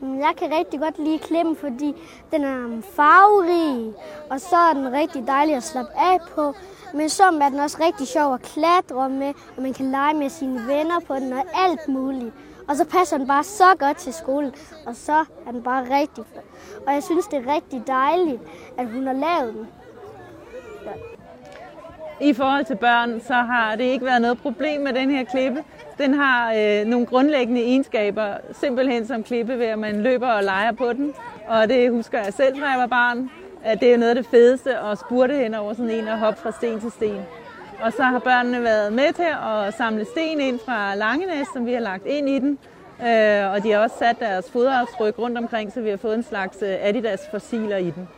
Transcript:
Mm, jeg kan rigtig godt lide klemmen, fordi den er mm, farverig, og så er den rigtig dejlig at slappe af på. Men så er den også rigtig sjov at klatre med, og man kan lege med sine venner på den og alt muligt. Og så passer den bare så godt til skolen, og så er den bare rigtig. Og jeg synes, det er rigtig dejligt, at hun har lavet den. I forhold til børn, så har det ikke været noget problem med den her klippe. Den har øh, nogle grundlæggende egenskaber, simpelthen som klippe ved, at man løber og leger på den. Og det husker jeg selv, når jeg var barn. At det er noget af det fedeste at spurte hen over sådan en og hoppe fra sten til sten. Og så har børnene været med til at samle sten ind fra Langenæs, som vi har lagt ind i den. Øh, og de har også sat deres fodaftryk rundt omkring, så vi har fået en slags øh, Adidas-fossiler i den.